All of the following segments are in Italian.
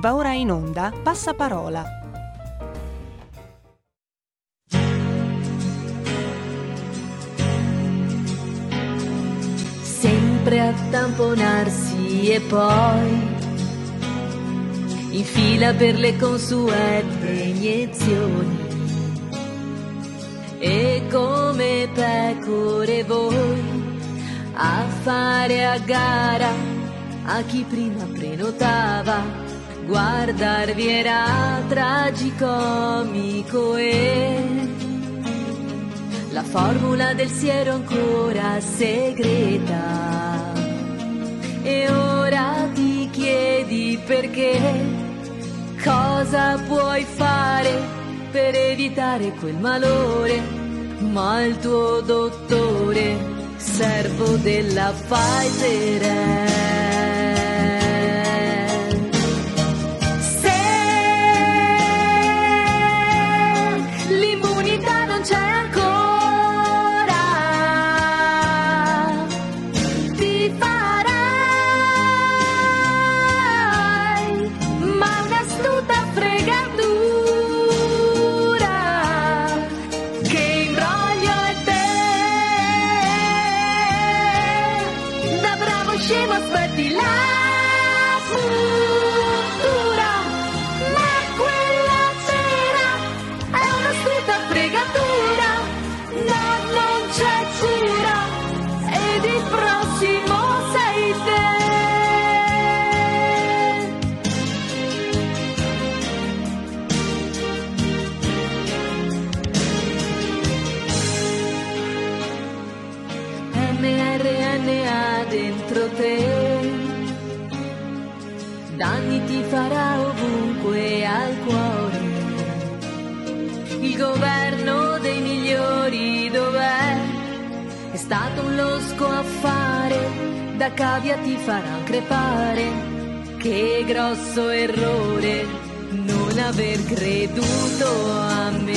Va ora in onda Passaparola. Sempre a tamponarsi e poi in fila per le consuete iniezioni. E come pecore voi a fare a gara a chi prima prenotava. Guardarvi era tragicomico e la formula del siero ancora segreta. E ora ti chiedi perché, cosa puoi fare per evitare quel malore, ma il tuo dottore servo della Pfizer farà crepare. Che grosso errore non aver creduto a me.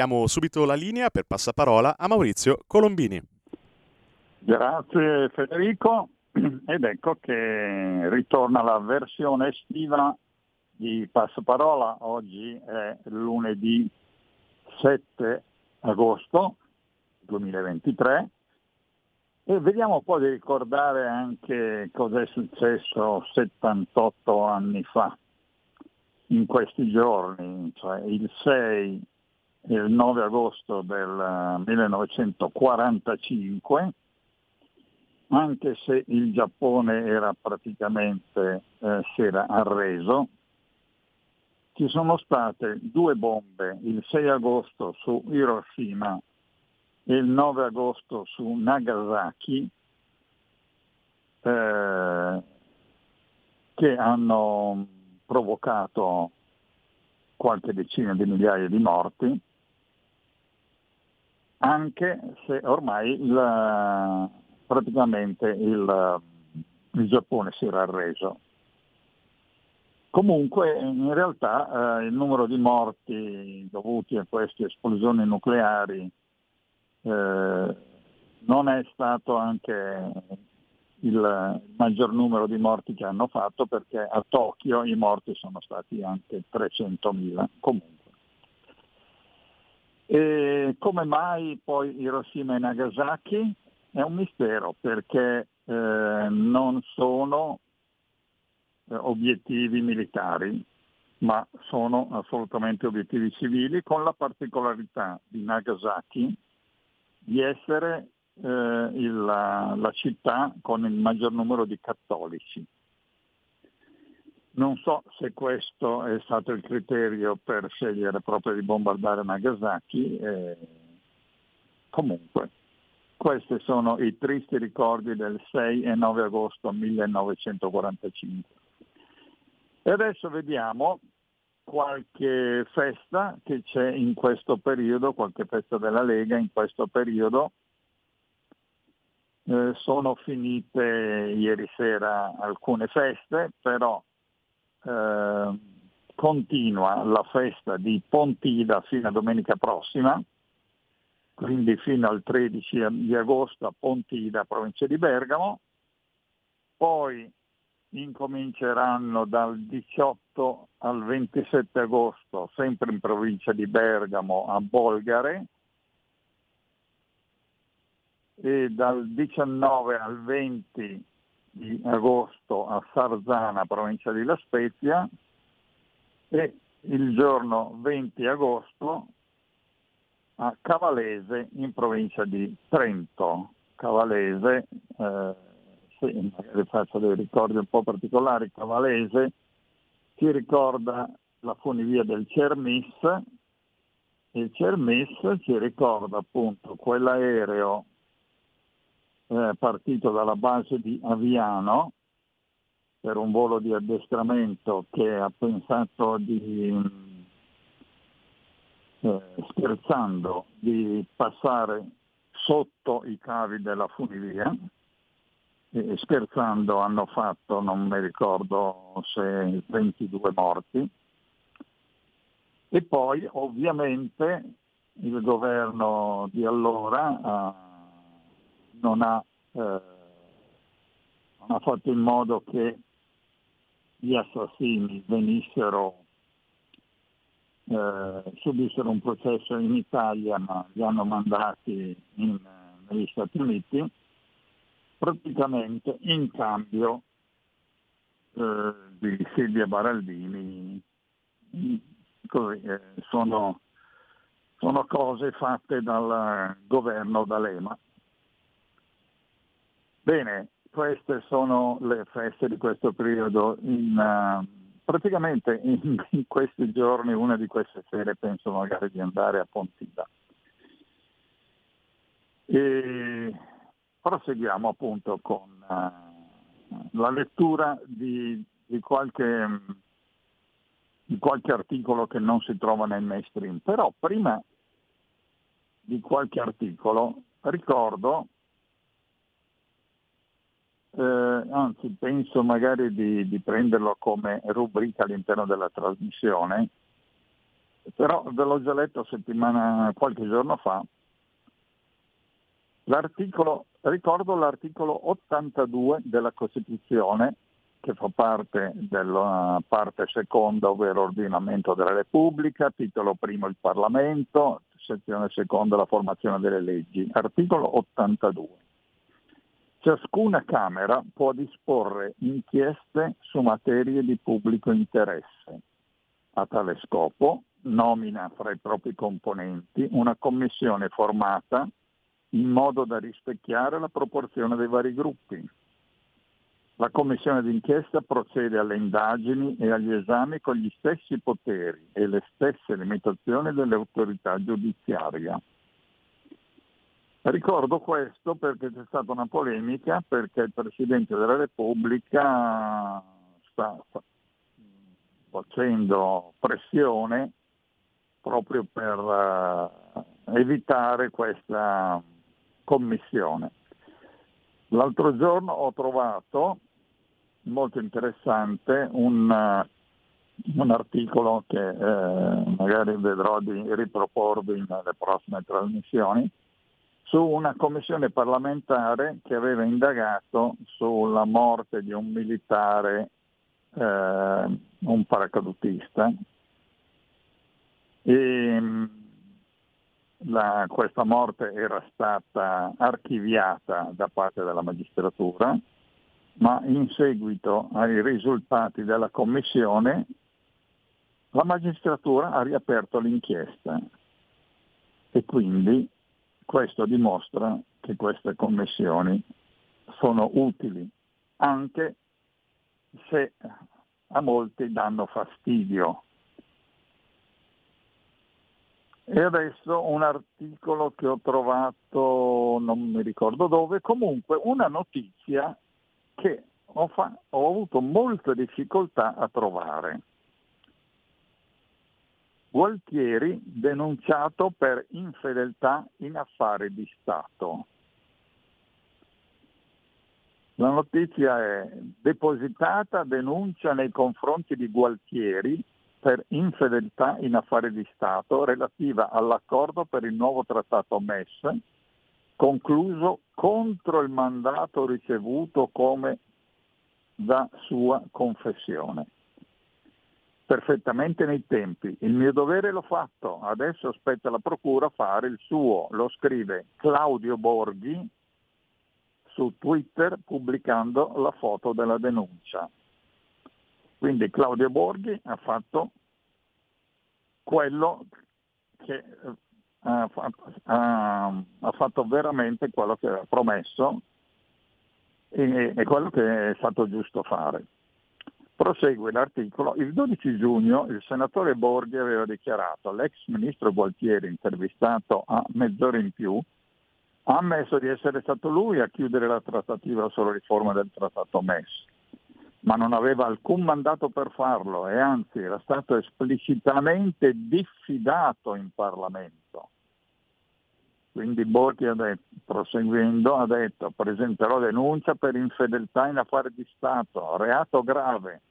Diamo subito la linea per passaparola a Maurizio Colombini. Grazie Federico. Ed ecco che ritorna la versione estiva di Passaparola, oggi è lunedì 7 agosto 2023 e vediamo un po' di ricordare anche cosa è successo 78 anni fa, in questi giorni, cioè il 6 e il 9 agosto del 1945, anche se il Giappone era praticamente eh, si era arreso, ci sono state due bombe il 6 agosto su Hiroshima e il 9 agosto su Nagasaki, eh, che hanno provocato qualche decina di migliaia di morti, anche se ormai il, praticamente il, il Giappone si era arreso. Comunque in realtà eh, il numero di morti dovuti a queste esplosioni nucleari eh, non è stato anche il maggior numero di morti che hanno fatto perché a Tokyo i morti sono stati anche 300.000 comunque. E come mai poi Hiroshima e Nagasaki? È un mistero perché eh, non sono eh, obiettivi militari, ma sono assolutamente obiettivi civili, con la particolarità di Nagasaki di essere eh, il, la, la città con il maggior numero di cattolici. Non so se questo è stato il criterio per scegliere proprio di bombardare Nagasaki, eh, comunque questi sono i tristi ricordi del 6 e 9 agosto 1945. E adesso vediamo qualche festa che c'è in questo periodo, qualche festa della Lega in questo periodo. Eh, sono finite ieri sera alcune feste, però eh, continua la festa di Pontida fino a domenica prossima, quindi fino al 13 di agosto a Pontida, provincia di Bergamo. Poi incominceranno dal 18 al 27 agosto, sempre in provincia di Bergamo, a Bolgare, e dal 19 al 20 di agosto a Sarzana, provincia di La Spezia, e il giorno 20 agosto a Cavalese, in provincia di Trento. Cavalese, eh, sì, magari faccio dei ricordi un po' particolari, Cavalese ci ricorda la funivia del Cermis, il Cermis ci ricorda appunto quell'aereo eh, partito dalla base di Aviano per un volo di addestramento che ha pensato di, eh, scherzando, di passare sotto i cavi della funivia. E scherzando hanno fatto, non mi ricordo se 22 morti. E poi ovviamente il governo di allora non ha, eh, non ha fatto in modo che gli assassini venissero, eh, subissero un processo in Italia ma li hanno mandati in, negli Stati Uniti, praticamente in cambio eh, di Silvia Baraldini. Così, eh, sono, sono cose fatte dal governo D'Alema. Bene, queste sono le feste di questo periodo. In, uh, praticamente in, in, questi giorni, una di queste sere, penso magari di andare a Pontida. E proseguiamo appunto con uh, la lettura di, di, qualche, di qualche articolo che non si trova nel mainstream. Però prima di qualche articolo ricordo eh, anzi penso magari di, di, prenderlo come rubrica all'interno della trasmissione, però ve l'ho già letto qualche giorno fa, l'articolo, ricordo l'articolo 82 della Costituzione che fa parte della parte seconda, ovvero ordinamento della Repubblica, titolo primo il Parlamento, sezione seconda la formazione delle leggi, articolo 82. Ciascuna Camera può disporre inchieste su materie di pubblico interesse. A tale scopo nomina fra i propri componenti una commissione formata in modo da rispecchiare la proporzione dei vari gruppi. La commissione d'inchiesta procede alle indagini e agli esami con gli stessi poteri e le stesse limitazioni dell'autorità giudiziaria. Ricordo questo perché c'è stata una polemica perché il Presidente della Repubblica sta facendo pressione proprio per uh, evitare questa commissione. L'altro giorno ho trovato, molto interessante, un, uh, un articolo che eh, magari vedrò di riproporvi nelle prossime trasmissioni, su una commissione parlamentare che aveva indagato sulla morte di un militare, eh, un paracadutista. E, la, questa morte era stata archiviata da parte della magistratura, ma in seguito ai risultati della commissione la magistratura ha riaperto l'inchiesta e quindi questo dimostra che queste commissioni sono utili, anche se a molti danno fastidio e adesso un articolo che ho trovato, non mi ricordo dove, comunque una notizia che ho, fa- ho avuto molte difficoltà a trovare. Gualtieri denunciato per infedeltà in affari di Stato. La notizia è depositata denuncia nei confronti di Gualtieri per infedeltà in affari di Stato relativa all'accordo per il nuovo trattato MES concluso contro il mandato ricevuto come da sua confessione. Perfettamente nei tempi. Il mio dovere l'ho fatto, adesso aspetta alla Procura fare il suo. Lo scrive Claudio Borghi su Twitter pubblicando la foto della denuncia. Quindi Claudio Borghi ha fatto quello che eh, ha fatto, ha, ha fatto veramente quello che aveva promesso e, e quello che è stato giusto fare. Prosegue l'articolo. Il 12 giugno il senatore Borghi aveva dichiarato l'ex ministro Gualtieri, intervistato a mezz'ora in più, ha ammesso di essere stato lui a chiudere la trattativa sulla riforma del trattato MES ma non aveva alcun mandato per farlo e anzi era stato esplicitamente diffidato in Parlamento. Quindi Borghi ha detto, proseguendo, ha detto presenterò denuncia per infedeltà in affari di Stato, reato grave,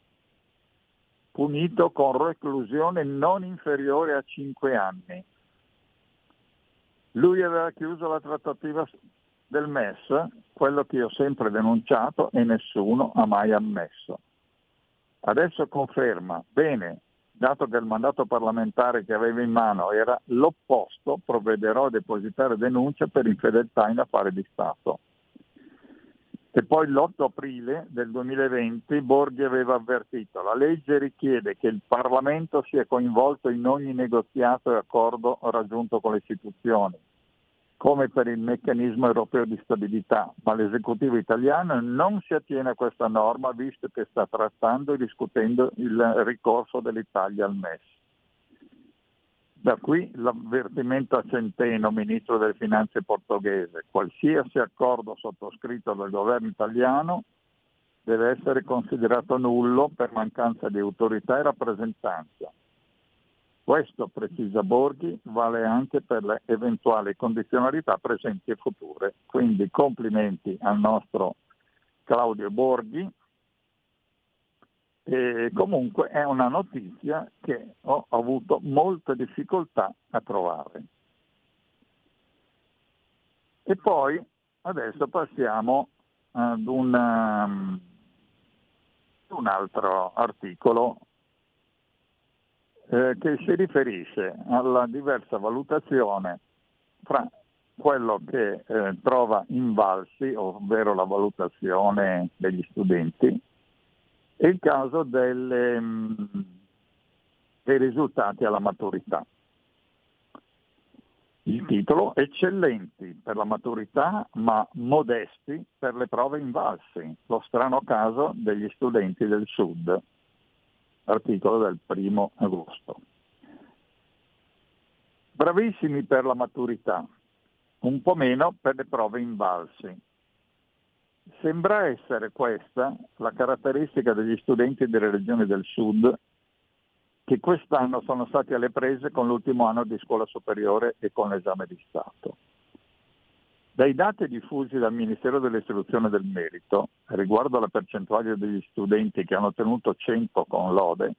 punito con reclusione non inferiore a cinque anni. Lui aveva chiuso la trattativa del MES, quello che ho sempre denunciato e nessuno ha mai ammesso. Adesso conferma, bene, dato che il mandato parlamentare che aveva in mano era l'opposto, provvederò a depositare denuncia per infedeltà in affari di Stato. E poi l'8 aprile del 2020 Borghi aveva avvertito la legge richiede che il Parlamento sia coinvolto in ogni negoziato e accordo raggiunto con le istituzioni come per il meccanismo europeo di stabilità, ma l'esecutivo italiano non si attiene a questa norma visto che sta trattando e discutendo il ricorso dell'Italia al MES. Da qui l'avvertimento a Centeno, ministro delle finanze portoghese, qualsiasi accordo sottoscritto dal governo italiano deve essere considerato nullo per mancanza di autorità e rappresentanza questo, precisa Borghi, vale anche per le eventuali condizionalità presenti e future. Quindi complimenti al nostro Claudio Borghi. E comunque è una notizia che ho avuto molte difficoltà a trovare. E poi adesso passiamo ad un, um, un altro articolo eh, che si riferisce alla diversa valutazione fra quello che eh, trova invalsi, ovvero la valutazione degli studenti, e il caso delle, mm, dei risultati alla maturità. Il titolo Eccellenti per la maturità ma modesti per le prove invalsi, lo strano caso degli studenti del Sud articolo del primo agosto. Bravissimi per la maturità, un po' meno per le prove invalsi. Sembra essere questa la caratteristica degli studenti delle regioni del sud che quest'anno sono stati alle prese con l'ultimo anno di scuola superiore e con l'esame di Stato. Dai dati diffusi dal Ministero dell'Istruzione del Merito riguardo alla percentuale degli studenti che hanno ottenuto 100 con lode,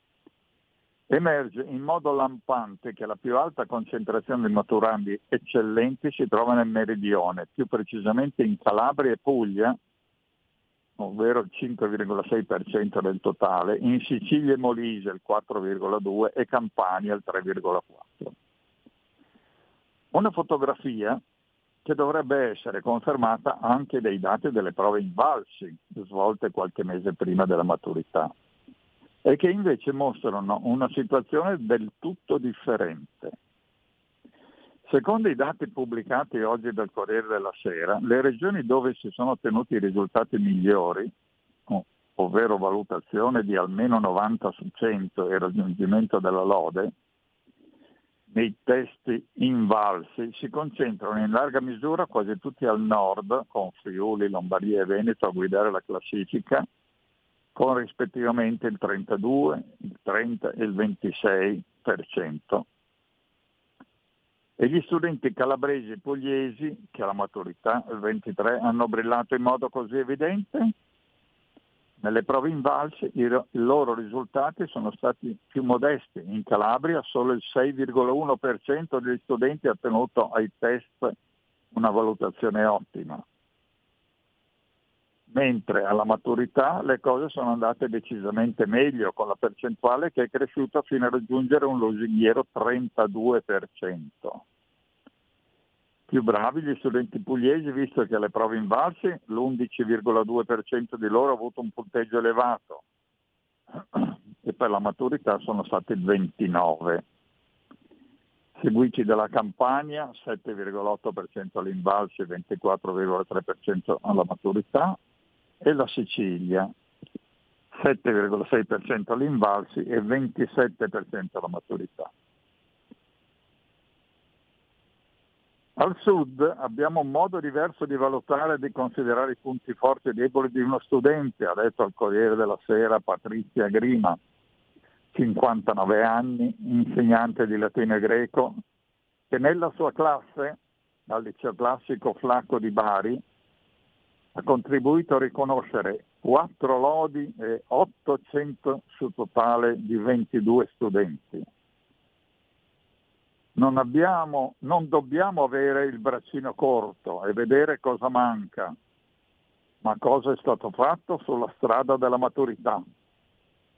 emerge in modo lampante che la più alta concentrazione di maturandi eccellenti si trova nel meridione, più precisamente in Calabria e Puglia, ovvero il 5,6% del totale, in Sicilia e Molise il 4,2% e Campania il 3,4%. Una fotografia che dovrebbe essere confermata anche dai dati delle prove invalsi svolte qualche mese prima della maturità e che invece mostrano una situazione del tutto differente. Secondo i dati pubblicati oggi dal Corriere della Sera, le regioni dove si sono ottenuti i risultati migliori, ovvero valutazione di almeno 90 su 100 e raggiungimento della lode, nei testi invalsi si concentrano in larga misura quasi tutti al nord, con Friuli, Lombardia e Veneto a guidare la classifica, con rispettivamente il 32, il 30 e il 26% e gli studenti calabresi e pugliesi, che alla maturità, il 23, hanno brillato in modo così evidente? Nelle prove invalse i, loro risultati sono stati più modesti. In Calabria solo il 6,1% degli studenti ha ottenuto ai test una valutazione ottima, mentre alla maturità le cose sono andate decisamente meglio, con la percentuale che è cresciuta fino a raggiungere un lusinghiero 32% più bravi gli studenti pugliesi, visto che alle prove invalsi l'11,2% di loro ha avuto un punteggio elevato e per la maturità sono stati il 29%. Seguiti dalla Campania, 7,8% all'invalsi e 24,3% alla maturità, e la Sicilia, 7,6% all'invalsi e 27% alla maturità. Al sud abbiamo un modo diverso di valutare e di considerare i punti forti e deboli di uno studente, ha detto al Corriere della Sera Patrizia Grima, 59 anni, insegnante di latino e greco, che nella sua classe, al liceo classico Flacco di Bari, ha contribuito a riconoscere 4 lodi e 800 su totale di 22 studenti non, abbiamo, non dobbiamo avere il braccino corto e vedere cosa manca, ma cosa è stato fatto sulla strada della maturità,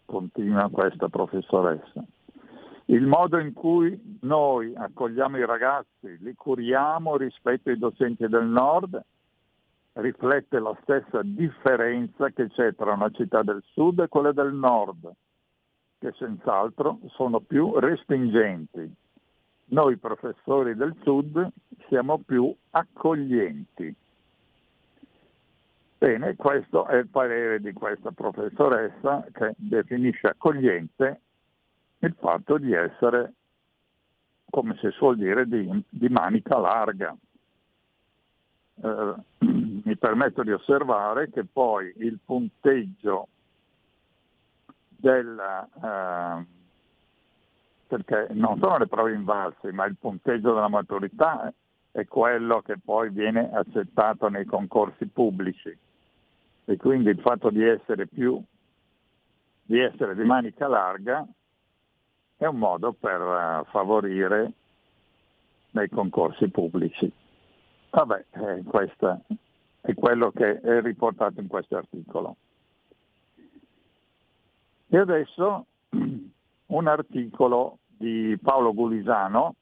continua questa professoressa. Il modo in cui noi accogliamo i ragazzi, li curiamo rispetto ai docenti del nord, riflette la stessa differenza che c'è tra una città del sud e quelle del nord, che senz'altro sono più respingenti, noi professori del Sud siamo più accoglienti. Bene, questo è il parere di questa professoressa che definisce accogliente il fatto di essere, come si suol dire, di, di manica larga. Eh, mi permetto di osservare che poi il punteggio della, eh, perché non sono le prove invalse, ma il punteggio della maturità è quello che poi viene accettato nei concorsi pubblici. E quindi il fatto di essere più, di essere di manica larga è un modo per uh, favorire nei concorsi pubblici. Vabbè, eh, questo è quello che è riportato in questo articolo. E adesso un articolo di Paolo Gulisano,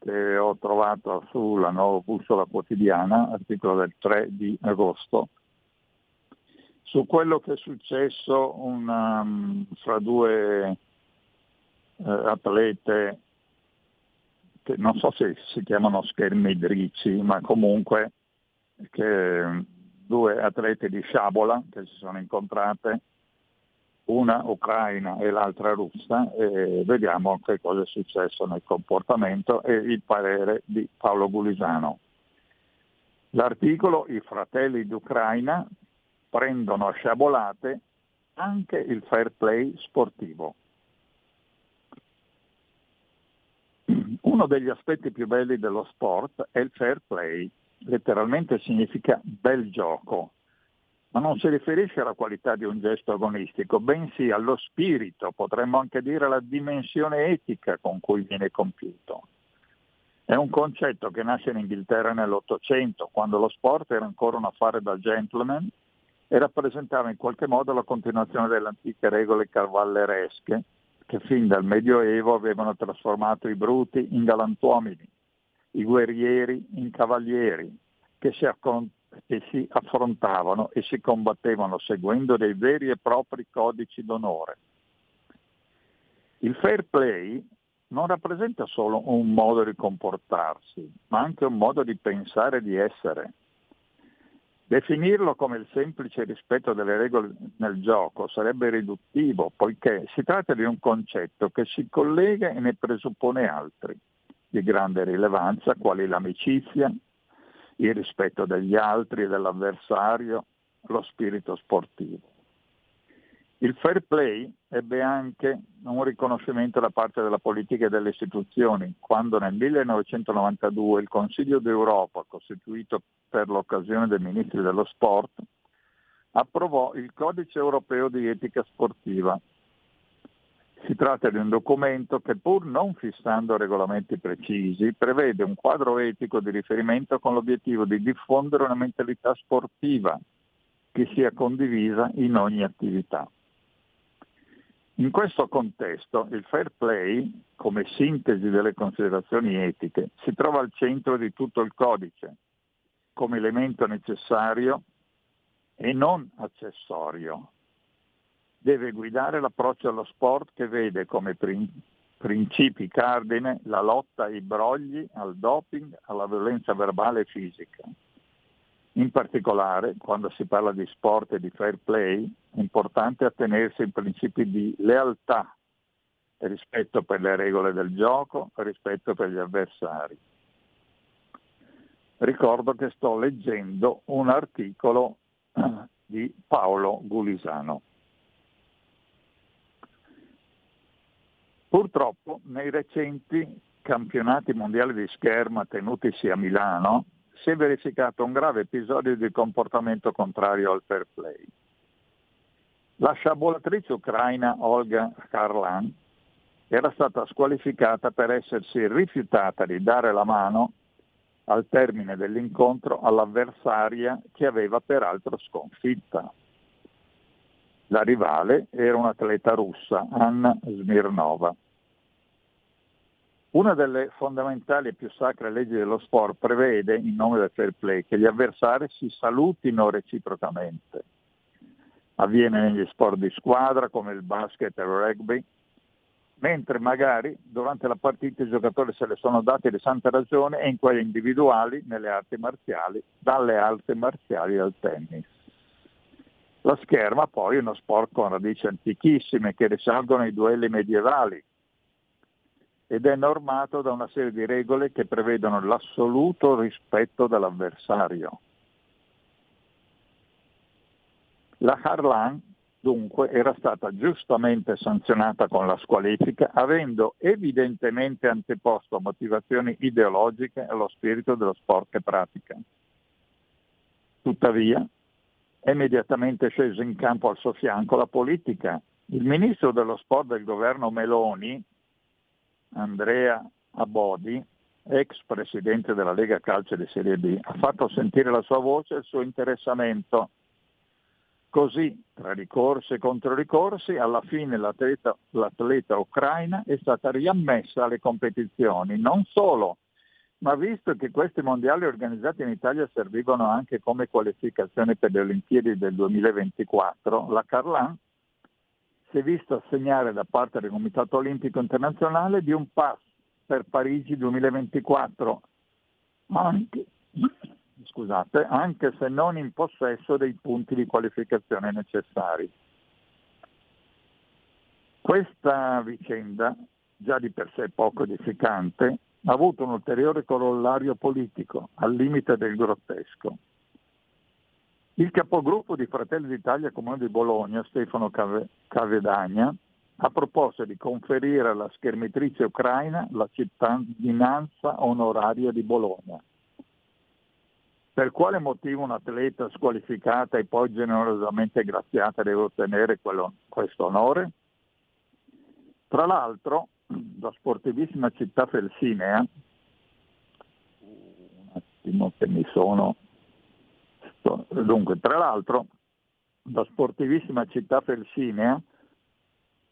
che ho trovato sulla nuova bussola quotidiana, articolo del 3 di agosto, su quello che è successo una, um, fra due eh, atlete che non so se si chiamano schermidrici, ma comunque che, due atlete di sciabola che si sono incontrate una ucraina e l'altra russa e vediamo che cosa è successo nel comportamento e il parere di Paolo Gulisano. L'articolo I fratelli d'Ucraina prendono a sciabolate anche il fair play sportivo. Uno degli aspetti più belli dello sport è il fair play, letteralmente significa bel gioco, ma non si riferisce alla qualità di un gesto agonistico, bensì allo spirito, potremmo anche dire alla dimensione etica con cui viene compiuto. È un concetto che nasce in Inghilterra nell'Ottocento, quando lo sport era ancora un affare da gentleman e rappresentava in qualche modo la continuazione delle antiche regole cavalleresche che fin dal Medioevo avevano trasformato i bruti in galantuomini, i guerrieri in cavalieri, che si, accont- che si affrontavano e si combattevano seguendo dei veri e propri codici d'onore. Il fair play non rappresenta solo un modo di comportarsi, ma anche un modo di pensare e di essere. Definirlo come il semplice rispetto delle regole nel gioco sarebbe riduttivo, poiché si tratta di un concetto che si collega e ne presuppone altri, di grande rilevanza, quali l'amicizia, il rispetto degli altri e dell'avversario, lo spirito sportivo. Il fair play ebbe anche un riconoscimento da parte della politica e delle istituzioni, quando nel 1992 il Consiglio d'Europa, costituito per l'occasione dei ministri dello sport, approvò il Codice europeo di etica sportiva. Si tratta di un documento che pur non fissando regolamenti precisi, prevede un quadro etico di riferimento con l'obiettivo di diffondere una mentalità sportiva che sia condivisa in ogni attività. In questo contesto il fair play, come sintesi delle considerazioni etiche, si trova al centro di tutto il codice, come elemento necessario e non accessorio. Deve guidare l'approccio allo sport che vede come prin- principi cardine la lotta ai brogli, al doping, alla violenza verbale e fisica in particolare, quando si parla di sport e di fair play, è importante attenersi ai principi di lealtà, rispetto per le regole del gioco, rispetto per gli avversari. Ricordo che sto leggendo un articolo di Paolo Gulisano. Purtroppo nei recenti campionati mondiali di scherma tenutisi a Milano si è verificato un grave episodio di comportamento contrario al fair play. La sciabolatrice ucraina Olga Karlan era stata squalificata per essersi rifiutata di dare la mano al termine dell'incontro all'avversaria che aveva peraltro sconfitta. La rivale era un'atleta russa, Anna Smirnova. Una delle fondamentali e più sacre leggi dello sport prevede, in nome del fair play, che gli avversari si salutino reciprocamente. Avviene negli sport di squadra come il basket e il rugby, mentre magari durante la partita i giocatori se le sono dati di santa ragione e in quelle individuali nelle arti marziali, dalle arti marziali al tennis. La scherma poi è uno sport con radici antichissime che risalgono ai duelli medievali, ed è normato da una serie di regole che prevedono l'assoluto rispetto dell'avversario. La Harlan dunque era stata giustamente sanzionata con la squalifica avendo evidentemente anteposto motivazioni ideologiche allo spirito dello sport che pratica. Tuttavia è immediatamente sceso in campo al suo fianco la politica. Il ministro dello sport del governo Meloni, Andrea Abodi, ex presidente della Lega Calcio di Serie B, ha fatto sentire la sua voce e il suo interessamento. Così, tra ricorsi e controricorsi, alla fine l'atleta, l'atleta ucraina è stata riammessa alle competizioni. Non solo, ma visto che questi mondiali organizzati in Italia servivano anche come qualificazione per le Olimpiadi del 2024, la Carlan si è visto assegnare da parte del Comitato Olimpico Internazionale di un pass per Parigi 2024, anche, scusate, anche se non in possesso dei punti di qualificazione necessari. Questa vicenda, già di per sé poco edificante, ha avuto un ulteriore corollario politico, al limite del grottesco. Il capogruppo di Fratelli d'Italia Comune di Bologna, Stefano Cavedagna, ha proposto di conferire alla schermitrice ucraina la cittadinanza onoraria di Bologna. Per quale motivo un'atleta squalificata e poi generosamente graziata deve ottenere quello, questo onore? Tra l'altro, la sportivissima città felsinea, un attimo che mi sono... Dunque, tra l'altro, la sportivissima città felsinea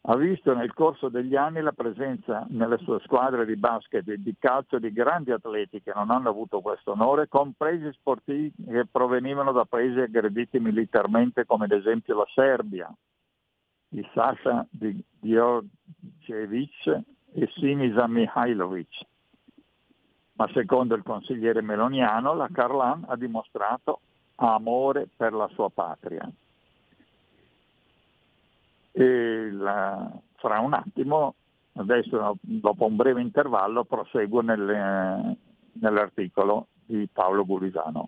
ha visto nel corso degli anni la presenza nelle sue squadre di basket e di calcio di grandi atleti che non hanno avuto questo onore, compresi sportivi che provenivano da paesi aggrediti militarmente come ad esempio la Serbia, di Sasha Djordjevic e Sinisa Mihailovic. Ma secondo il consigliere meloniano la Carlan ha dimostrato amore per la sua patria e la, fra un attimo, adesso dopo un breve intervallo, proseguo nelle, nell'articolo di Paolo Gulisano.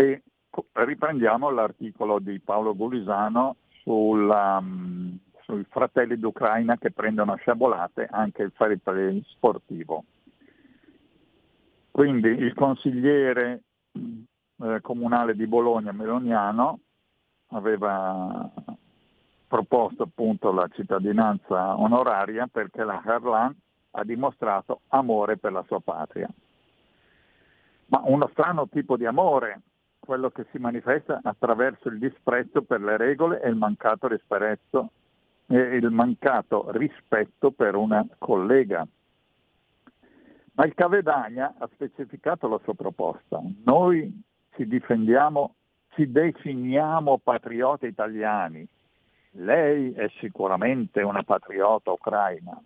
E riprendiamo l'articolo di Paolo Gulisano sulla um, sui fratelli d'Ucraina che prendono sciabolate anche il fair play sportivo. Quindi il consigliere eh, comunale di Bologna Meloniano aveva proposto appunto la cittadinanza onoraria perché la Harlan ha dimostrato amore per la sua patria. Ma uno strano tipo di amore, quello che si manifesta attraverso il disprezzo per le regole e il mancato rispetto il mancato rispetto per una collega. Ma il Cavedagna ha specificato la sua proposta. Noi ci difendiamo, ci definiamo patrioti italiani. Lei è sicuramente una patriota ucraina.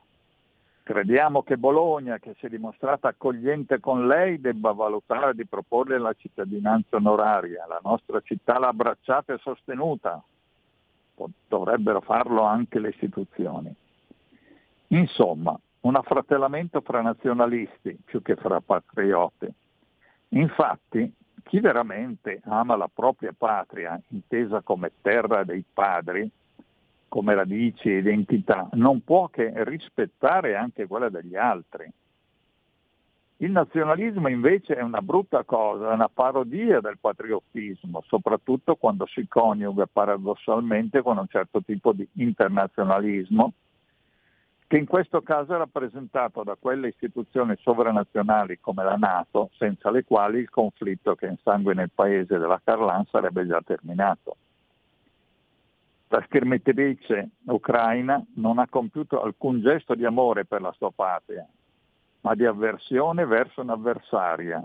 Crediamo che Bologna, che si è dimostrata accogliente con lei, debba valutare di proporle la cittadinanza onoraria. La nostra città l'ha abbracciata e sostenuta dovrebbero farlo anche le istituzioni. Insomma, un affratellamento fra nazionalisti più che fra patrioti. Infatti, chi veramente ama la propria patria, intesa come terra dei padri, come radici e identità, non può che rispettare anche quella degli altri. Il nazionalismo invece è una brutta cosa, è una parodia del patriottismo, soprattutto quando si coniuga paradossalmente con un certo tipo di internazionalismo, che in questo caso è rappresentato da quelle istituzioni sovranazionali come la Nato, senza le quali il conflitto che insanguina il paese della Carlan sarebbe già terminato. La schermettrice ucraina non ha compiuto alcun gesto di amore per la sua patria, ma di avversione verso un'avversaria,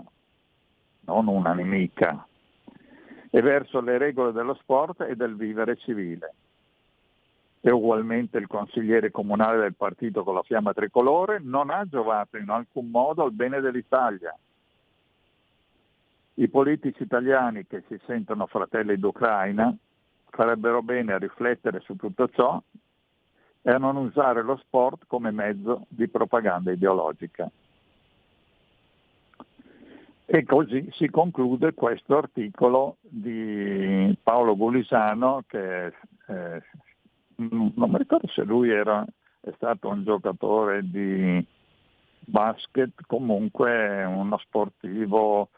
non una nemica, e verso le regole dello sport e del vivere civile. E ugualmente il consigliere comunale del partito con la fiamma tricolore non ha giovato in alcun modo al bene dell'Italia. I politici italiani che si sentono fratelli d'Ucraina farebbero bene a riflettere su tutto ciò e a non usare lo sport come mezzo di propaganda ideologica. E così si conclude questo articolo di Paolo Gulisano che eh, non mi ricordo se lui era, è stato un giocatore di basket, comunque uno sportivo,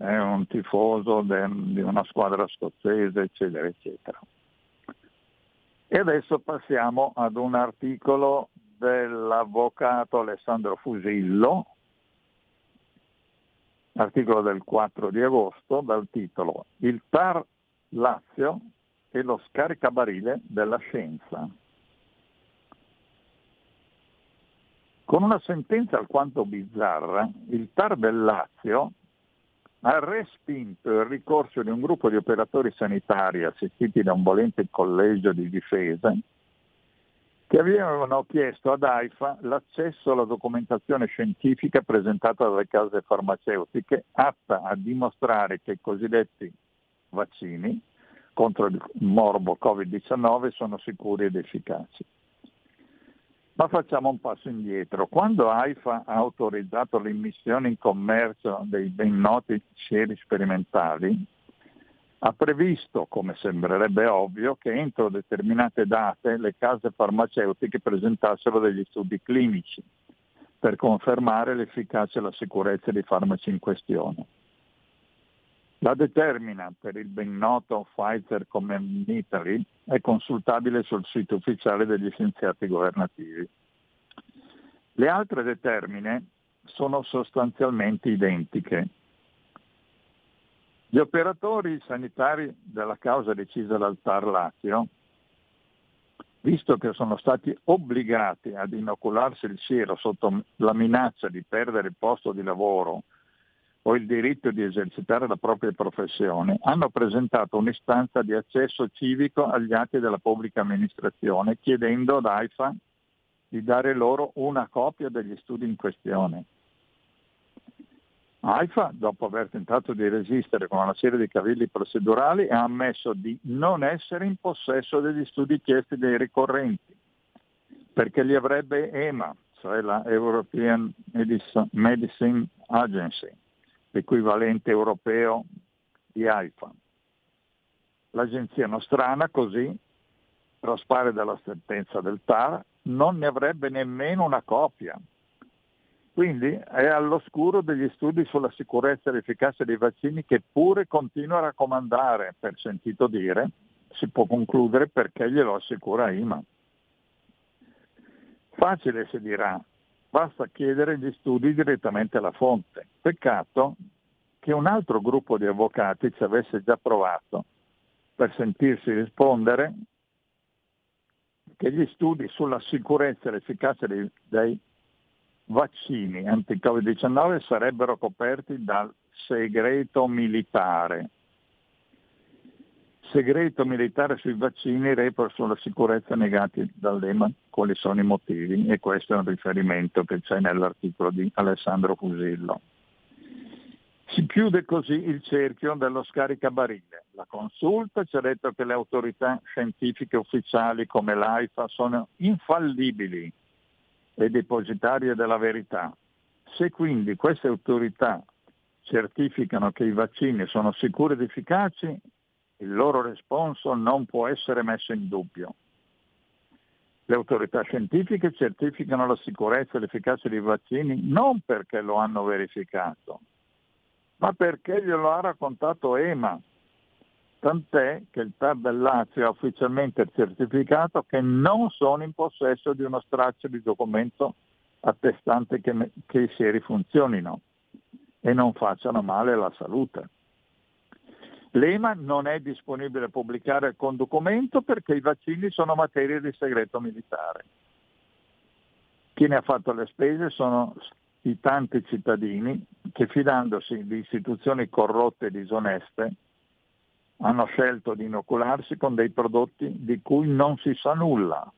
è un tifoso de, di una squadra scozzese, eccetera, eccetera. E adesso passiamo ad un articolo dell'avvocato Alessandro Fusillo, articolo del 4 di agosto, dal titolo Il TAR Lazio e lo scaricabarile della scienza. Con una sentenza alquanto bizzarra, il TAR del Lazio ha respinto il ricorso di un gruppo di operatori sanitari assistiti da un volente collegio di difesa che avevano chiesto ad AIFA l'accesso alla documentazione scientifica presentata dalle case farmaceutiche atta a dimostrare che i cosiddetti vaccini contro il morbo Covid-19 sono sicuri ed efficaci. Ma facciamo un passo indietro. Quando AIFA ha autorizzato l'immissione in commercio dei ben noti sieri sperimentali, ha previsto, come sembrerebbe ovvio, che entro determinate date le case farmaceutiche presentassero degli studi clinici per confermare l'efficacia e la sicurezza dei farmaci in questione. La determina per il ben noto Pfizer come in Italy è consultabile sul sito ufficiale degli scienziati governativi. Le altre determine sono sostanzialmente identiche gli operatori sanitari della causa decisa dal TAR Lazio, visto che sono stati obbligati ad inocularsi il siero sotto la minaccia di perdere il posto di lavoro o il diritto di esercitare la propria professione, hanno presentato un'istanza di accesso civico agli atti della pubblica amministrazione chiedendo ad AIFA di dare loro una copia degli studi in questione. AIFA, dopo aver tentato di resistere con una serie di cavilli procedurali, ha ammesso di non essere in possesso degli studi chiesti dai ricorrenti, perché li avrebbe EMA, cioè la European Medicine Agency, l'equivalente europeo di AIFA. L'agenzia nostrana così, traspare dalla sentenza del TAR, non ne avrebbe nemmeno una copia, quindi è all'oscuro degli studi sulla sicurezza e l'efficacia dei vaccini che pure continua a raccomandare, per sentito dire, si può concludere perché glielo assicura IMA. Facile si dirà, basta chiedere gli studi direttamente alla fonte. Peccato che un altro gruppo di avvocati ci avesse già provato per sentirsi rispondere che gli studi sulla sicurezza e l'efficacia dei, dei vaccini anti-Covid-19 sarebbero coperti dal segreto militare. Segreto militare sui vaccini, report sulla sicurezza negati dall'EMA, quali sono i motivi? E questo è un riferimento che c'è nell'articolo di Alessandro Fusillo. Si chiude così il cerchio dello scaricabarile. La consulta ci ha detto che le autorità scientifiche ufficiali come l'AIFA sono infallibili e depositarie della verità. Se quindi queste autorità certificano che i vaccini sono sicuri ed efficaci, il loro responso non può essere messo in dubbio. Le autorità scientifiche certificano la sicurezza e l'efficacia dei vaccini non perché lo hanno verificato, ma perché glielo ha raccontato EMA, tant'è che il TAR del Lazio ha ufficialmente certificato che non sono in possesso di uno straccio di documento attestante che, che i sieri funzionino e non facciano male alla salute. L'EMA non è disponibile a pubblicare con documento perché i vaccini sono materia di segreto militare. Chi ne ha fatto le spese sono i tanti cittadini che fidandosi di istituzioni corrotte e disoneste hanno scelto di inocularsi con dei prodotti di cui non si sa nulla.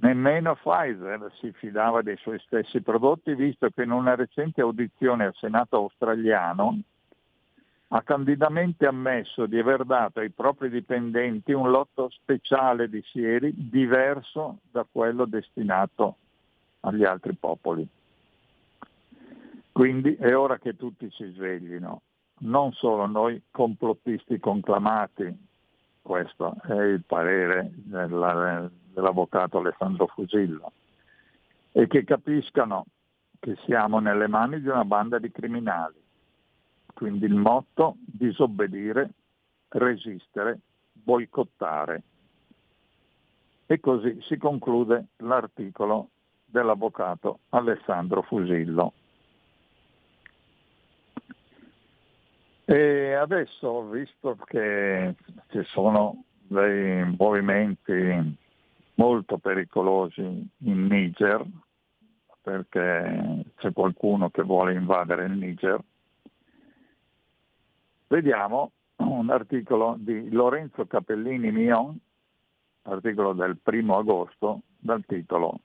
Nemmeno Pfizer si fidava dei suoi stessi prodotti, visto che in una recente audizione al Senato australiano ha candidamente ammesso di aver dato ai propri dipendenti un lotto speciale di sieri diverso da quello destinato agli altri popoli. Quindi è ora che tutti si sveglino, non solo noi complottisti conclamati, questo è il parere della, dell'avvocato Alessandro Fusillo, e che capiscano che siamo nelle mani di una banda di criminali. Quindi il motto disobbedire, resistere, boicottare. E così si conclude l'articolo dell'avvocato Alessandro Fusillo. E adesso, visto che ci sono dei movimenti molto pericolosi in Niger, perché c'è qualcuno che vuole invadere il Niger, vediamo un articolo di Lorenzo Capellini Mion, articolo del primo agosto, dal titolo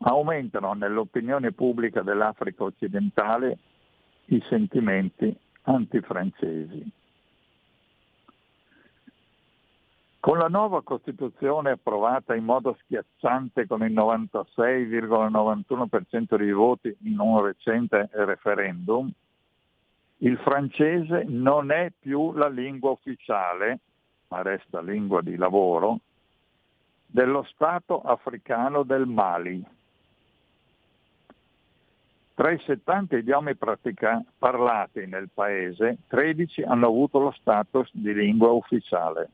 Aumentano nell'opinione pubblica dell'Africa occidentale i sentimenti antifrancesi. Con la nuova Costituzione approvata in modo schiacciante con il 96,91% dei voti in un recente referendum, il francese non è più la lingua ufficiale, ma resta lingua di lavoro, dello Stato africano del Mali, tra i 70 idiomi pratica- parlati nel paese, 13 hanno avuto lo status di lingua ufficiale.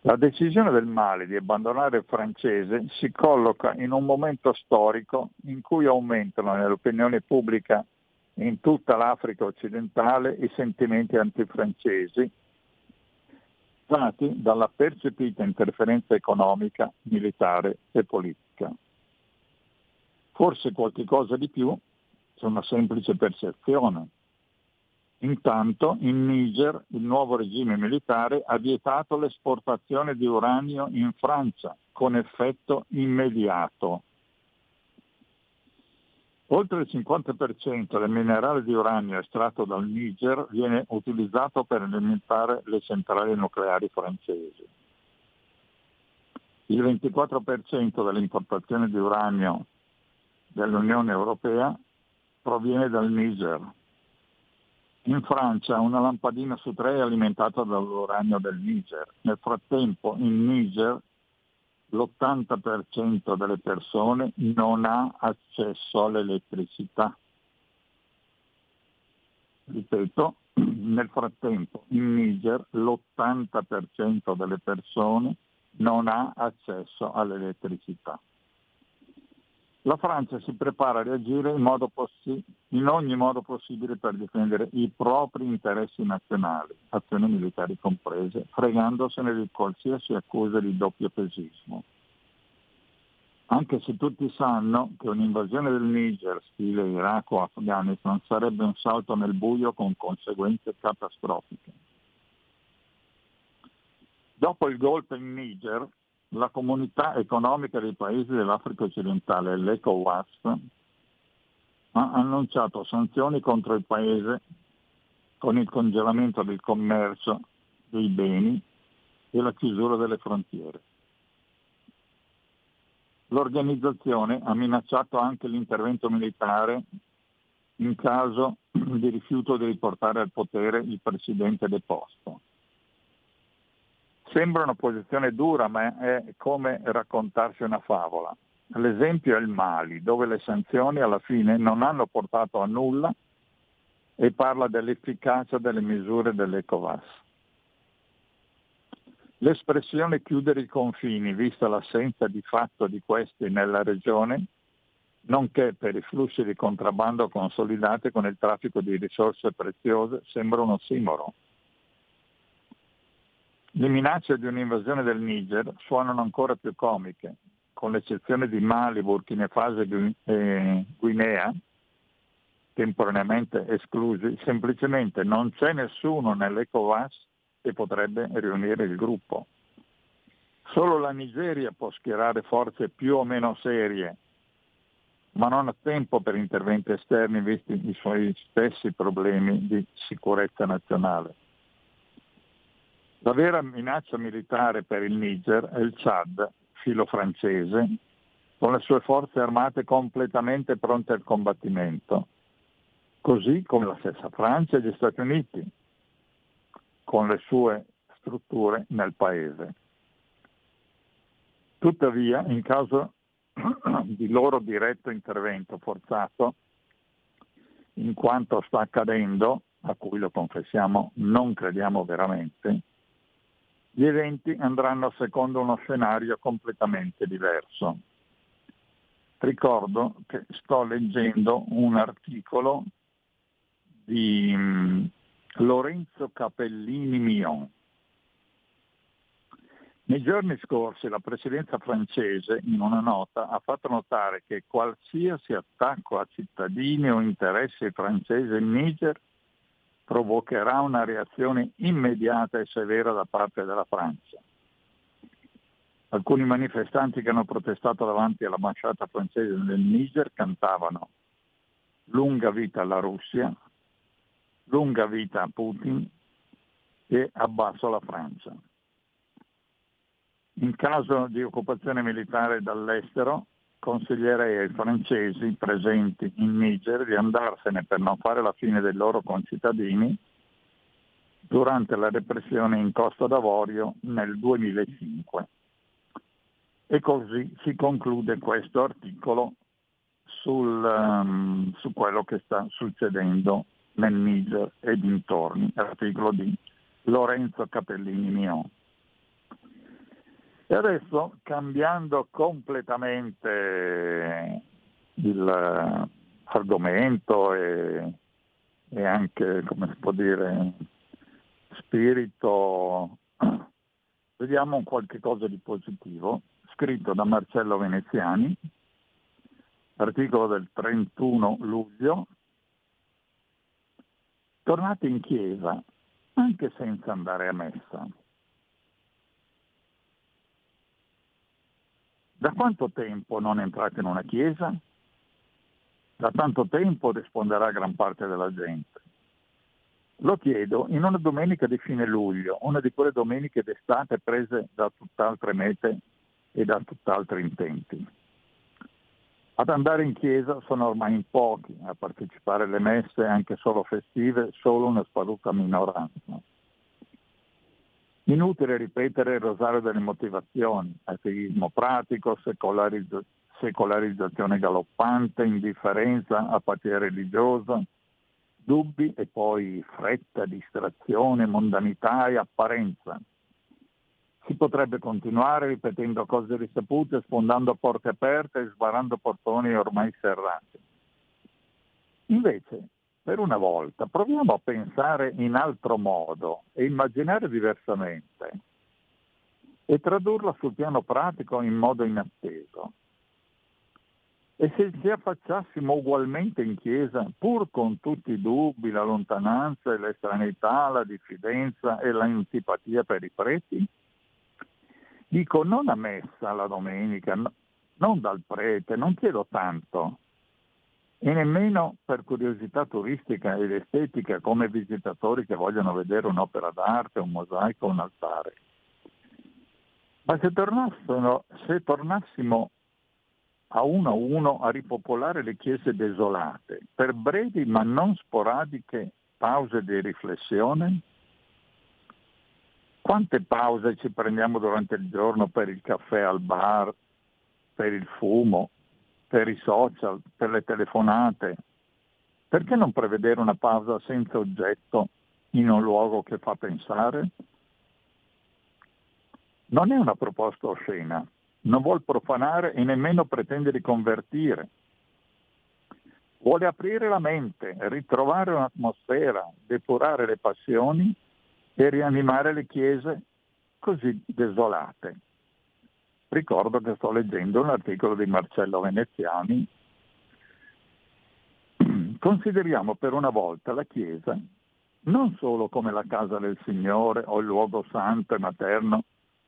La decisione del Mali di abbandonare il francese si colloca in un momento storico in cui aumentano nell'opinione pubblica in tutta l'Africa occidentale i sentimenti antifrancesi dati dalla percepita interferenza economica, militare e politica forse qualche cosa di più, c'è una semplice percezione. Intanto in Niger il nuovo regime militare ha vietato l'esportazione di uranio in Francia con effetto immediato. Oltre il 50% del minerale di uranio estratto dal Niger viene utilizzato per alimentare le centrali nucleari francesi. Il 24% delle importazioni di uranio dell'Unione Europea proviene dal Niger. In Francia una lampadina su tre è alimentata dall'uranio del Niger. Nel frattempo in Niger l'80% delle persone non ha accesso all'elettricità. Ripeto, nel frattempo in Niger l'80% delle persone non ha accesso all'elettricità. La Francia si prepara a reagire in, possi- in, ogni modo possibile per difendere i propri interessi nazionali, azioni militari comprese, fregandosene di qualsiasi accusa di doppio pesismo. Anche se tutti sanno che un'invasione del Niger, stile Iraq o Afghanistan, sarebbe un salto nel buio con conseguenze catastrofiche. Dopo il golpe in Niger, la comunità economica dei paesi dell'Africa occidentale, l'ECOWAS, ha annunciato sanzioni contro il paese con il congelamento del commercio dei beni e la chiusura delle frontiere. L'organizzazione ha minacciato anche l'intervento militare in caso di rifiuto di riportare al potere il presidente deposto. Sembra una posizione dura, ma è come raccontarsi una favola. L'esempio è il Mali, dove le sanzioni alla fine non hanno portato a nulla e parla dell'efficacia delle misure dell'ECOVAS. L'espressione chiudere i confini, vista l'assenza di fatto di questi nella regione, nonché per i flussi di contrabbando consolidati con il traffico di risorse preziose, sembra un ossimoro. Le minacce di un'invasione del Niger suonano ancora più comiche, con l'eccezione di Mali, Burkina Faso e Guinea, temporaneamente esclusi, semplicemente non c'è nessuno nell'ECOWAS che potrebbe riunire il gruppo. Solo la Nigeria può schierare forze più o meno serie, ma non ha tempo per interventi esterni visti i suoi stessi problemi di sicurezza nazionale. La vera minaccia militare per il Niger è il Chad, filo francese, con le sue forze armate completamente pronte al combattimento, così come la stessa Francia e gli Stati Uniti, con le sue strutture nel paese. Tuttavia, in caso di loro diretto intervento forzato, in quanto sta accadendo, a cui lo confessiamo non crediamo veramente, gli eventi andranno secondo uno scenario completamente diverso. Ricordo che sto leggendo un articolo di mm, Lorenzo Capellini Mion, nei giorni scorsi la presidenza francese in una nota ha fatto notare che qualsiasi attacco a cittadini o interessi francesi in Niger provocherà una reazione immediata e severa da parte della Francia. Alcuni manifestanti che hanno protestato davanti all'ambasciata francese nel Niger cantavano lunga vita alla Russia, lunga vita a Putin e abbasso la Francia. In caso di occupazione militare dall'estero, consiglierei ai francesi presenti in Niger di andarsene per non fare la fine dei loro concittadini durante la repressione in Costa d'Avorio nel 2005. E così si conclude questo articolo sul, um, su quello che sta succedendo nel Niger e dintorni, l'articolo di Lorenzo Capellini Mion. E adesso cambiando completamente l'argomento e, e anche, come si può dire, spirito, vediamo qualche cosa di positivo, scritto da Marcello Veneziani, articolo del 31 luglio, tornate in chiesa anche senza andare a messa. Da quanto tempo non entrate in una chiesa? Da tanto tempo risponderà gran parte della gente. Lo chiedo in una domenica di fine luglio, una di quelle domeniche d'estate prese da tutt'altre mete e da tutt'altri intenti. Ad andare in chiesa sono ormai in pochi, a partecipare alle messe anche solo festive solo una sparuta minoranza. Inutile ripetere il rosario delle motivazioni, ateismo pratico, secolarizz- secolarizzazione galoppante, indifferenza, apatia religiosa, dubbi e poi fretta, distrazione, mondanità e apparenza. Si potrebbe continuare ripetendo cose risapute, sfondando porte aperte e sbarrando portoni ormai serrati. Invece per una volta proviamo a pensare in altro modo e immaginare diversamente e tradurla sul piano pratico in modo inatteso. E se ci affacciassimo ugualmente in chiesa, pur con tutti i dubbi, la lontananza e l'estranità, la diffidenza e l'antipatia per i preti? Dico non a messa la domenica, non dal prete, non chiedo tanto, e nemmeno per curiosità turistica ed estetica come visitatori che vogliono vedere un'opera d'arte, un mosaico, un altare. Ma se, se tornassimo a uno a uno a ripopolare le chiese desolate per brevi ma non sporadiche pause di riflessione, quante pause ci prendiamo durante il giorno per il caffè al bar, per il fumo, per i social, per le telefonate. Perché non prevedere una pausa senza oggetto in un luogo che fa pensare? Non è una proposta oscena, non vuol profanare e nemmeno pretende di convertire. Vuole aprire la mente, ritrovare un'atmosfera, depurare le passioni e rianimare le chiese così desolate. Ricordo che sto leggendo un articolo di Marcello Veneziani. Consideriamo per una volta la Chiesa non solo come la casa del Signore o il luogo santo e materno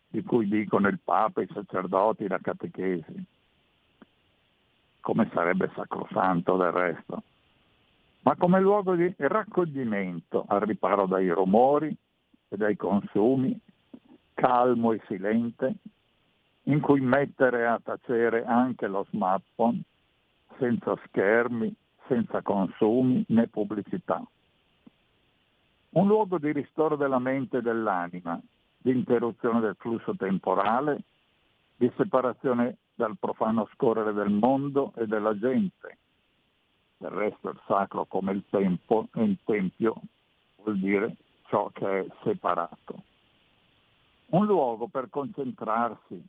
di cui dicono il Papa, i sacerdoti, la catechesi, come sarebbe sacrosanto del resto, ma come luogo di raccoglimento al riparo dai rumori e dai consumi, calmo e silente, in cui mettere a tacere anche lo smartphone, senza schermi, senza consumi né pubblicità. Un luogo di ristoro della mente e dell'anima, di interruzione del flusso temporale, di separazione dal profano scorrere del mondo e della gente. Del resto il sacro come il tempo e il tempio vuol dire ciò che è separato. Un luogo per concentrarsi,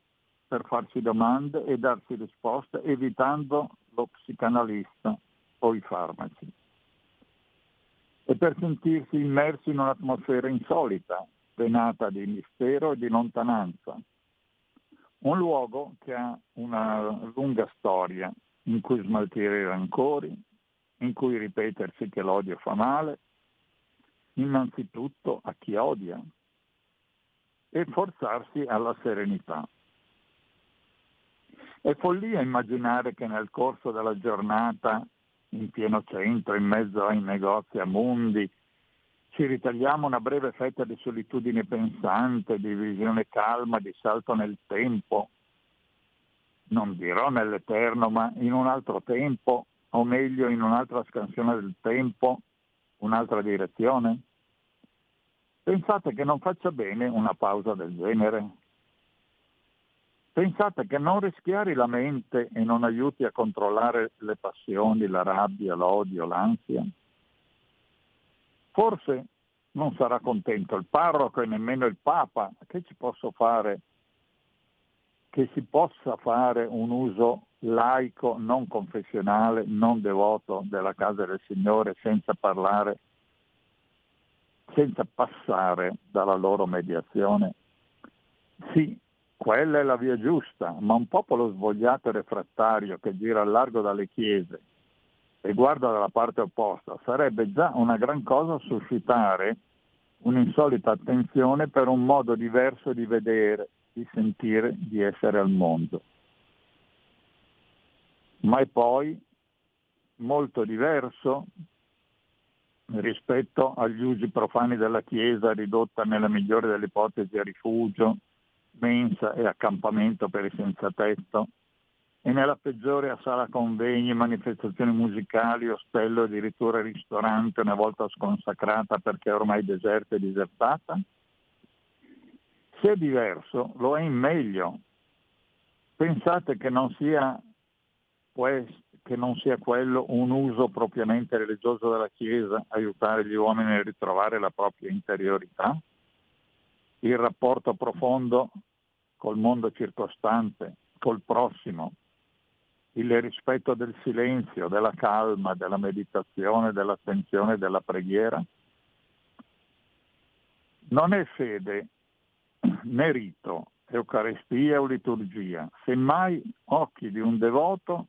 per farsi domande e darsi risposte evitando lo psicanalista o i farmaci. E per sentirsi immersi in un'atmosfera insolita, venata di mistero e di lontananza. Un luogo che ha una lunga storia in cui smaltire i rancori, in cui ripetersi che l'odio fa male, innanzitutto a chi odia, e forzarsi alla serenità. È follia immaginare che nel corso della giornata, in pieno centro, in mezzo ai negozi a mondi, ci ritagliamo una breve fetta di solitudine pensante, di visione calma, di salto nel tempo, non dirò nell'eterno, ma in un altro tempo, o meglio in un'altra scansione del tempo, un'altra direzione? Pensate che non faccia bene una pausa del genere? Pensate che non rischiari la mente e non aiuti a controllare le passioni, la rabbia, l'odio, l'ansia? Forse non sarà contento il parroco e nemmeno il Papa. Che ci posso fare? Che si possa fare un uso laico, non confessionale, non devoto della casa del Signore senza parlare, senza passare dalla loro mediazione? Sì, quella è la via giusta, ma un popolo svogliato e refrattario che gira al largo dalle chiese e guarda dalla parte opposta sarebbe già una gran cosa suscitare un'insolita attenzione per un modo diverso di vedere, di sentire, di essere al mondo. Ma è poi molto diverso rispetto agli usi profani della Chiesa ridotta nella migliore delle ipotesi a rifugio, mensa e accampamento per i senza tetto, e nella peggiore a sala convegni, manifestazioni musicali, ostello, addirittura ristorante una volta sconsacrata perché è ormai deserta e disertata? Se è diverso, lo è in meglio. Pensate che non sia, che non sia quello un uso propriamente religioso della Chiesa, aiutare gli uomini a ritrovare la propria interiorità? Il rapporto profondo col mondo circostante, col prossimo, il rispetto del silenzio, della calma, della meditazione, dell'attenzione, della preghiera. Non è fede né rito, Eucaristia o liturgia, semmai occhi di un devoto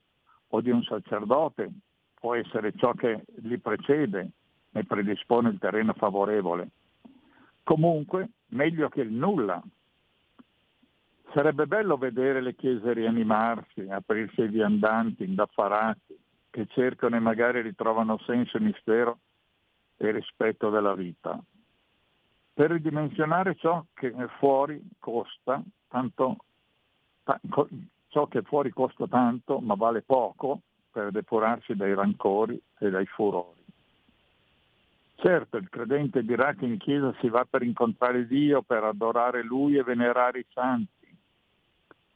o di un sacerdote può essere ciò che li precede e predispone il terreno favorevole. Comunque, meglio che il nulla, Sarebbe bello vedere le chiese rianimarsi, aprirsi ai viandanti, indaffarati, che cercano e magari ritrovano senso e mistero e rispetto della vita. Per ridimensionare ciò che fuori costa tanto, ciò che fuori costa tanto ma vale poco per depurarsi dai rancori e dai furori. Certo, il credente dirà che in chiesa si va per incontrare Dio, per adorare Lui e venerare i santi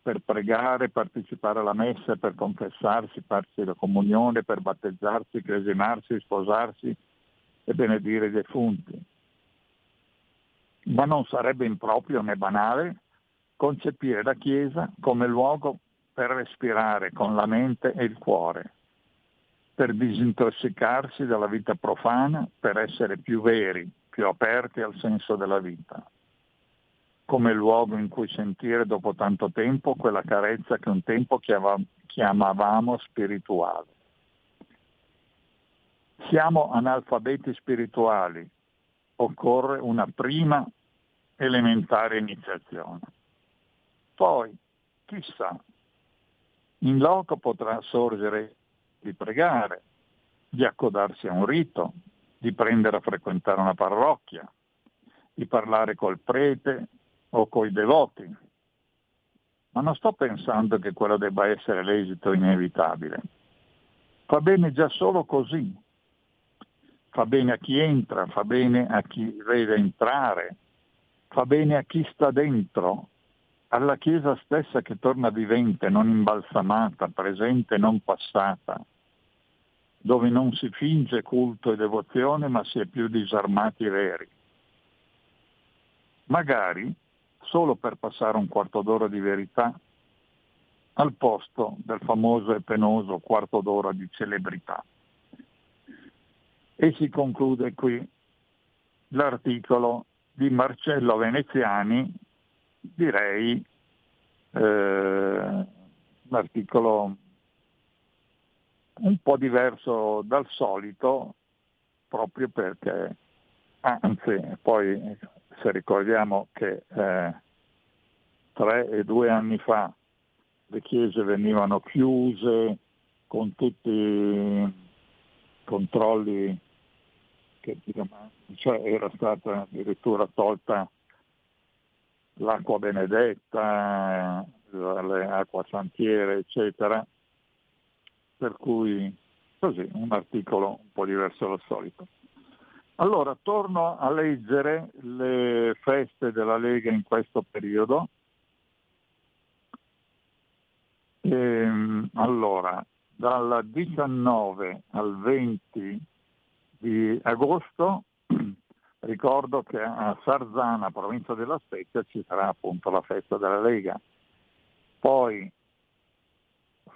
per pregare, partecipare alla messa, per confessarsi, farsi la comunione, per battezzarsi, cresinarsi, sposarsi e benedire i defunti. Ma non sarebbe improprio né banale concepire la Chiesa come luogo per respirare con la mente e il cuore, per disintossicarsi dalla vita profana, per essere più veri, più aperti al senso della vita come luogo in cui sentire dopo tanto tempo quella carezza che un tempo chiamavamo spirituale. Siamo analfabeti spirituali, occorre una prima elementare iniziazione. Poi, chissà, in loco potrà sorgere di pregare, di accodarsi a un rito, di prendere a frequentare una parrocchia, di parlare col prete o coi devoti. ma non sto pensando che quello debba essere l'esito inevitabile. Fa bene già solo così, fa bene a chi entra, fa bene a chi vede entrare, fa bene a chi sta dentro, alla Chiesa stessa che torna vivente, non imbalsamata, presente, non passata, dove non si finge culto e devozione, ma si è più disarmati veri. Magari solo per passare un quarto d'ora di verità al posto del famoso e penoso quarto d'ora di celebrità. E si conclude qui l'articolo di Marcello Veneziani, direi eh, un articolo un po' diverso dal solito, proprio perché, anzi, poi se ricordiamo che eh, tre e due anni fa le chiese venivano chiuse con tutti i controlli che cioè era stata addirittura tolta l'acqua benedetta, le acqua santiere, eccetera. Per cui così, un articolo un po' diverso dal solito. Allora, torno a leggere le feste della Lega in questo periodo. E, ehm, allora, dal 19 al 20 di agosto ricordo che a Sarzana, provincia della Spezia, ci sarà appunto la festa della Lega. Poi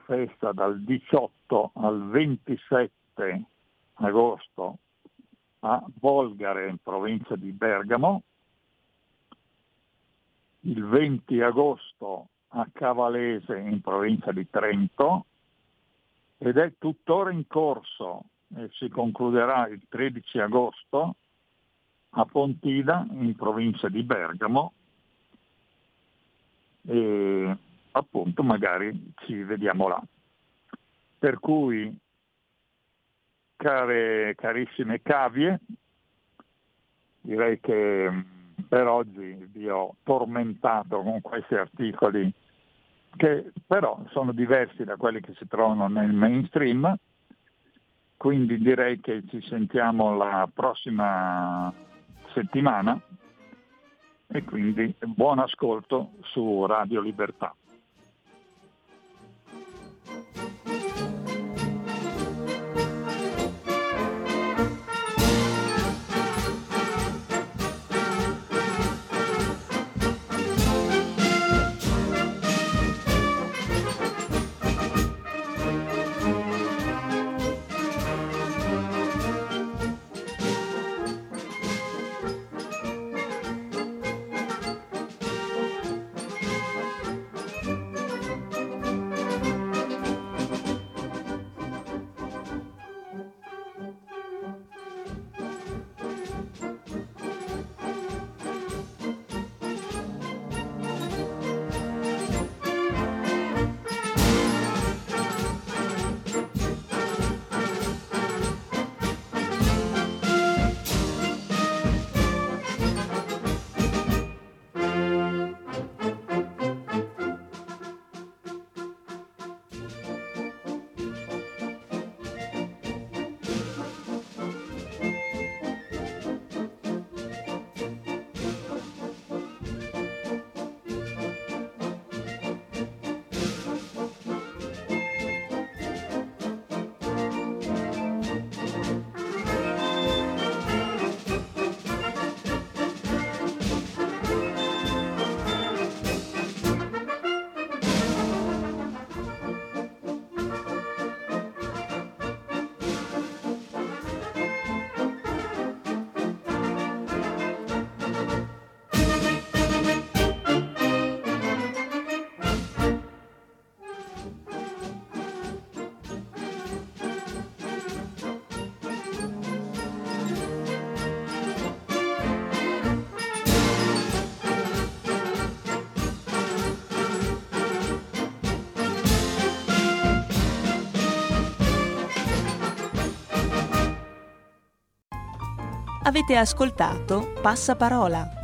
festa dal 18 al 27 agosto a Volgare, in provincia di Bergamo, il 20 agosto a Cavalese, in provincia di Trento, ed è tuttora in corso e si concluderà il 13 agosto a Pontida, in provincia di Bergamo, e appunto magari ci vediamo là. Per cui, care, carissime cavie, direi che per oggi vi ho tormentato con questi articoli che però sono diversi da quelli che si trovano nel mainstream, quindi direi che ci sentiamo la prossima settimana e quindi buon ascolto su Radio Libertà. Avete ascoltato Passaparola